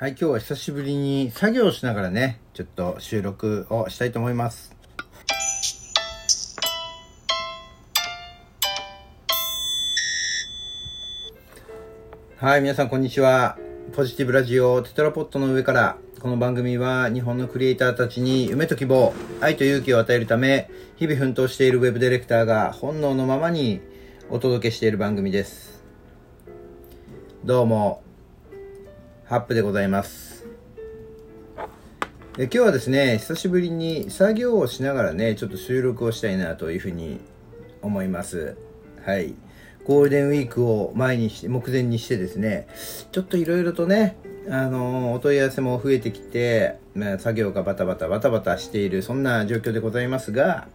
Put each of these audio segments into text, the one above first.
はい、今日は久しぶりに作業しながらね、ちょっと収録をしたいと思います。はい、皆さんこんにちは。ポジティブラジオテトラポットの上から、この番組は日本のクリエイターたちに夢と希望、愛と勇気を与えるため、日々奮闘しているウェブディレクターが本能のままにお届けしている番組です。どうも、ハップでございます。え今日はですね、久しぶりに作業をしながらね、ちょっと収録をしたいなというふうに思います。はい。ゴールデンウィークを前にして、目前にしてですね、ちょっといろいろとね、あのお問い合わせも増えてきて、まあ、作業がバタバタバタバタしている、そんな状況でございますが、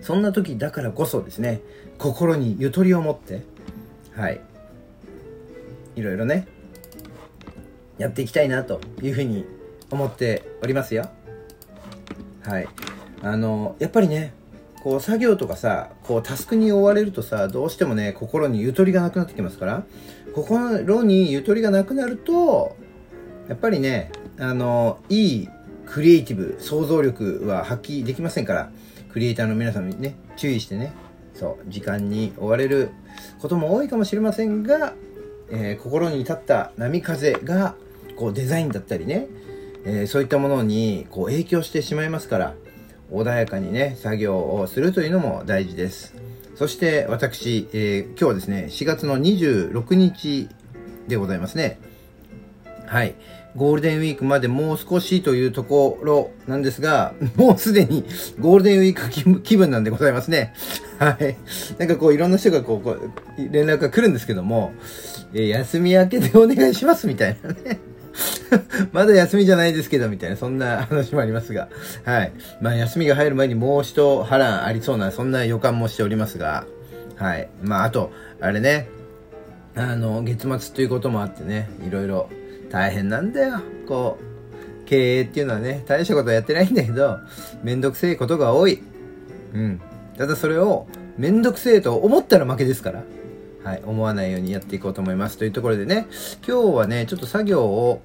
そんな時だからこそですね、心にゆとりを持って、はい。いろいろね、やっていきたいなというふうに思っておりますよ。はい。あの、やっぱりね、こう作業とかさ、こうタスクに追われるとさ、どうしてもね、心にゆとりがなくなってきますから、心にゆとりがなくなると、やっぱりね、あの、いいクリエイティブ、想像力は発揮できませんから、クリエイターの皆さんにね、注意してね、そう、時間に追われることも多いかもしれませんが、えー心に立った波風が、こうデザインだったりね、えーそういったものにこう影響してしまいますから、穏やかにね、作業をするというのも大事です。そして私、えー今日はですね、4月の26日でございますね。はい。ゴールデンウィークまでもう少しというところなんですが、もうすでにゴールデンウィーク気分なんでございますね。はい。なんかこういろんな人がこうこう連絡が来るんですけども、えー休み明けでお願いしますみたいなね。まだ休みじゃないですけど、みたいな、そんな話もありますが。はい。まあ、休みが入る前にもう一波乱ありそうな、そんな予感もしておりますが。はい。まあ、あと、あれね、あの、月末ということもあってね、いろいろ大変なんだよ。こう、経営っていうのはね、大したことはやってないんだけど、めんどくせえことが多い。うん。ただそれを、めんどくせえと思ったら負けですから。はい。思わないようにやっていこうと思います。というところでね、今日はね、ちょっと作業を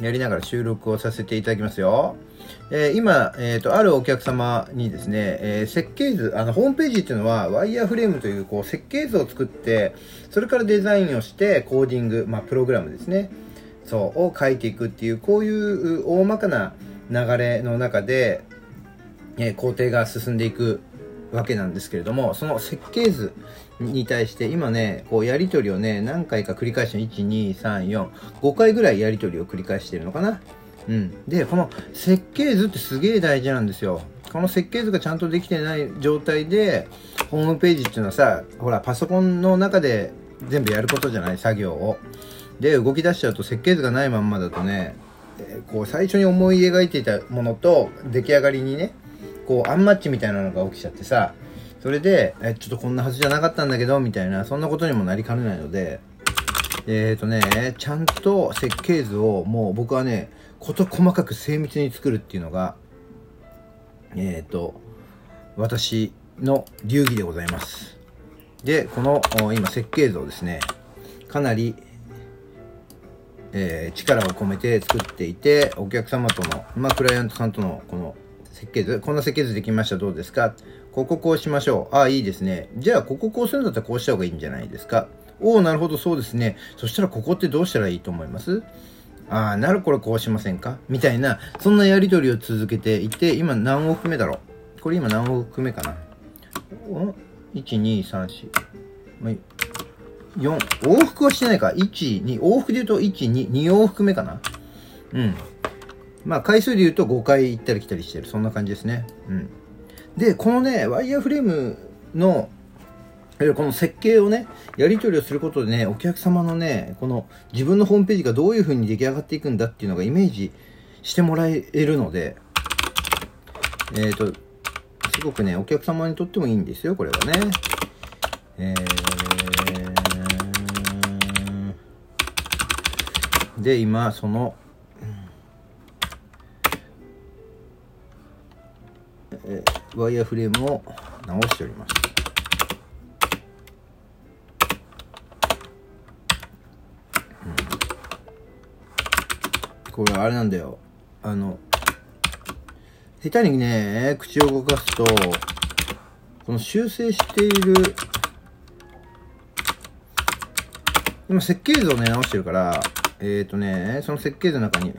やりながら収録をさせていただきますよ。えー今、えっ、と、あるお客様にですね、えー設計図、あの、ホームページっていうのは、ワイヤーフレームという、こう、設計図を作って、それからデザインをして、コーディング、まあ、プログラムですね。そう、を書いていくっていう、こういう大まかな流れの中で、え工程が進んでいくわけなんですけれども、その設計図に対して今ね、こうやりとりをね、何回か繰り返して、1、2、3、4、5回ぐらいやりとりを繰り返してるのかな。うん。で、この設計図ってすげえ大事なんですよ。この設計図がちゃんとできてない状態で、ホームページっていうのはさ、ほら、パソコンの中で全部やることじゃない、作業を。で、動き出しちゃうと設計図がないまんまだとね、こう最初に思い描いていたものと出来上がりにね、こうアンマッチみたいなのが起きちゃってさ、それで、え、ちょっとこんなはずじゃなかったんだけど、みたいな、そんなことにもなりかねないので、えーとね、ちゃんと設計図をもう僕はね、事細かく精密に作るっていうのが、えーと、私の流儀でございます。で、この今設計図をですね、かなり、えー力を込めて作っていて、お客様との、まあ、クライアントさんとのこの設計図、こんな設計図できました、どうですか？こここうしましょう。ああ、いいですね。じゃあ、こここうするんだったらこうした方がいいんじゃないですか。おお、なるほど、そうですね。そしたらここってどうしたらいいと思います？ああ、なるこれこうしませんか？みたいな、そんなやりとりを続けていて、今何往復目だろう？これ今何往復目かな？お ?1、2、3、4。まあ4、往復はしてないか。1、2、往復で言うと1、2、2往復目かな？うん。まあ回数で言うと5回行ったり来たりしてる。そんな感じですね。うん。で、このね、ワイヤーフレームの、この設計をね、やり取りをすることでね、お客様のね、この自分のホームページがどういう風に出来上がっていくんだっていうのがイメージしてもらえるので、えっ、と、すごくね、お客様にとってもいいんですよ、これはね。えー、で、今、その、えーワイヤーフレームを直しております。これあれなんだよ。あの、下手にね、口を動かすと、この修正している、今設計図をね、直してるから、えっ、ー、とね、その設計図の中に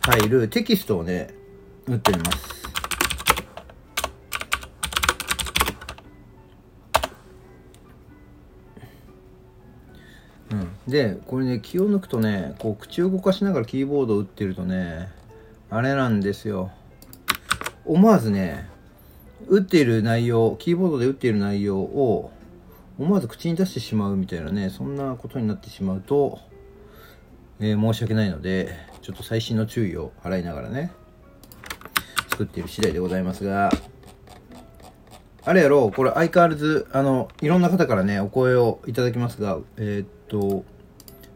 入るテキストをね、打ってみます。でこれね気を抜くとねこう口を動かしながらキーボードを打ってるとねあれなんですよ。思わずね打っている内容キーボードで打っている内容を思わず口に出してしまうみたいなねそんなことになってしまうと、えー、申し訳ないのでちょっと細心の注意を払いながらね作っている次第でございますがあれやろうこれ相変わらずあのいろんな方からねお声をいただきますがえー、っと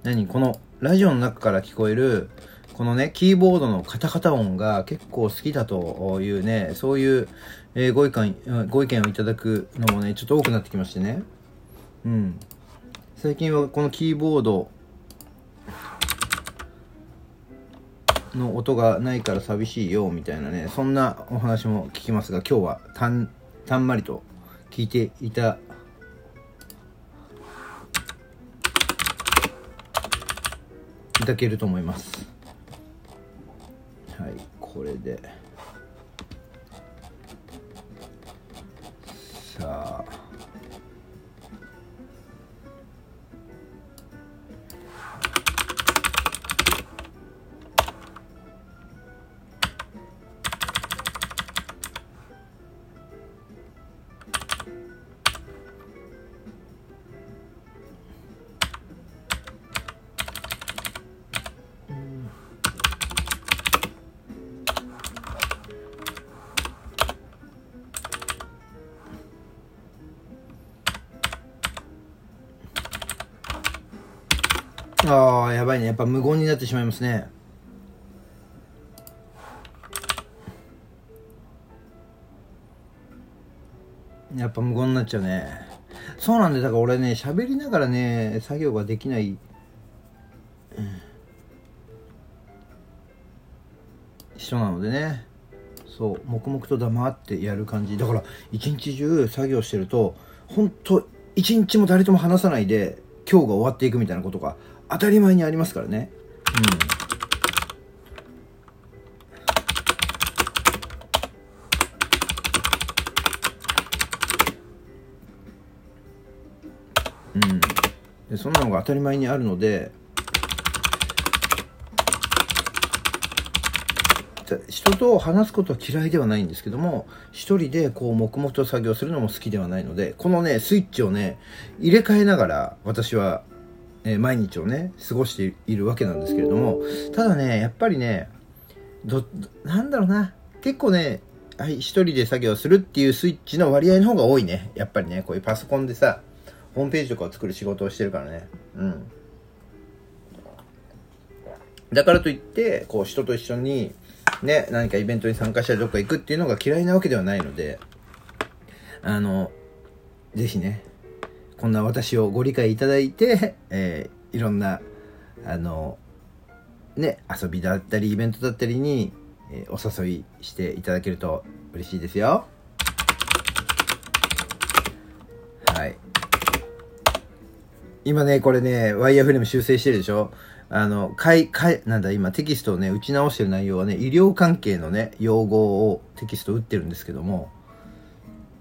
何このラジオの中から聞こえるこのね、キーボードのカタカタ音が結構好きだというね、そういう、え、ご意見、ご意見をいただくのもね、ちょっと多くなってきましてね。うん。最近はこのキーボードの音がないから寂しいよ、みたいなね、そんなお話も聞きますが、今日はたん、たんまりと聞いていただけると思います。はいこれでああ、やばいね。やっぱ無言になってしまいますね。やっぱ無言になっちゃうね。そうなんで、だから俺ね、喋りながらね、作業ができない、うん人なのでね。そう、黙々と黙ってやる感じ。だから、一日中作業してると、ほんと、一日も誰とも話さないで、今日が終わっていくみたいなことが当たり前にありますからね。うん。うん。でそんなのが当たり前にあるので、人と話すことは嫌いではないんですけども、一人でこう黙々と作業するのも好きではないので、このね、スイッチをね、入れ替えながら私はえー、毎日をね、過ごしているわけなんですけれども、ただね、やっぱりね、ど、なんだろうな、結構ね、はい、一人で作業するっていうスイッチの割合の方が多いね。やっぱりね、こういうパソコンでさ、ホームページとかを作る仕事をしてるからね。うん。だからといって、こう人と一緒に、ね、何かイベントに参加したりどっか行くっていうのが嫌いなわけではないので、あの、ぜひね、こんな私をご理解いただいて、えー、いろんな、あの、ね、遊びだったり、イベントだったりに、えー、お誘いしていただけると嬉しいですよ。はい。今ね、これね、ワイヤーフレーム修正してるでしょ？あの、かい、かい、なんだ、今テキストをね、打ち直してる内容はね、医療関係のね、用語をテキスト打ってるんですけども、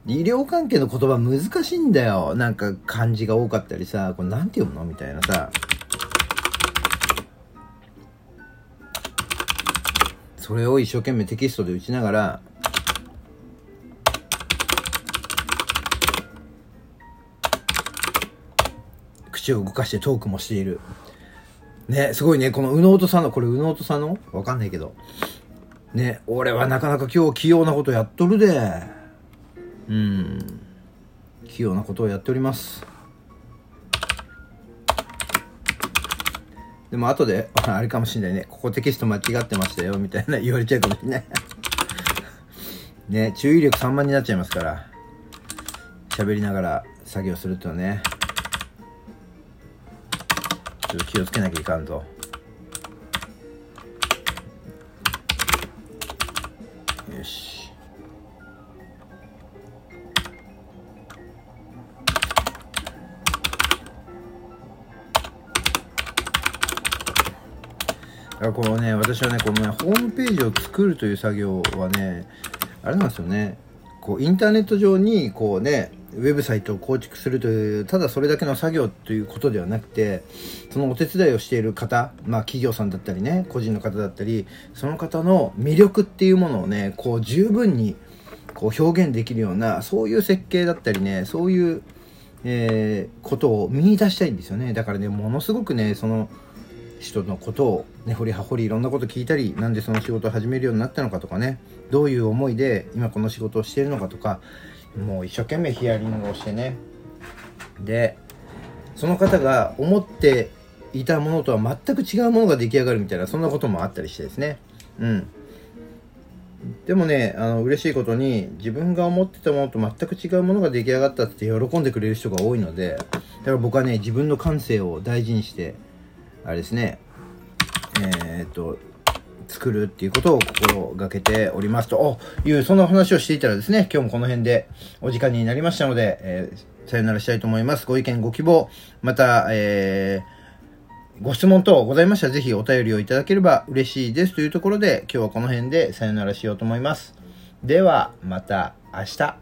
医療関係の言葉難しいんだよ。なんか漢字が多かったりさ、これなんて読むのみたいなさ。それを一生懸命テキストで打ちながら、口を動かしてトークもしている。ね、すごいね。この宇野音さんの、これ宇野音さんの？わかんないけど。ね、俺はなかなか今日器用なことやっとるで。うん。器用なことをやっております。でも後で あれかもしれないね。ここテキスト間違ってましたよみたいな言われちゃうかもしれない。ね注意力散漫になっちゃいますから。喋りながら作業するとね。ちょっと気をつけなきゃいかんとあこのね、私はね、このね、ホームページを作るという作業はね、あれなんですよね。こう、インターネット上に、こうね、ウェブサイトを構築するという、ただそれだけの作業ということではなくて、そのお手伝いをしている方、まあ企業さんだったりね、個人の方だったり、その方の魅力っていうものをね、こう十分にこう表現できるような、そういう設計だったりね、そういう、えー、ことを見出したいんですよね。だからね、ものすごくね、その、人のことを根掘り葉掘りいろんなこと聞いたりなんでその仕事を始めるようになったのかとかね。どういう思いで今この仕事をしているのかとかもう一生懸命ヒアリングをしてね。でその方が思っていたものとは全く違うものが出来上がるみたいなそんなこともあったりしてですね。うん。でもね、あの、嬉しいことに、自分が思ってたものと全く違うものが出来上がったって喜んでくれる人が多いので、だから僕はね、自分の感性を大事にして、あれですね、えー、っと、作るっていうことを心がけておりますという、そんな話をしていたらですね、今日もこの辺でお時間になりましたので、えー、さよならしたいと思います。ご意見、ご希望、また、えー、ご質問等ございましたらぜひお便りをいただければ嬉しいですというところで今日はこの辺でさよならしようと思います。ではまた明日。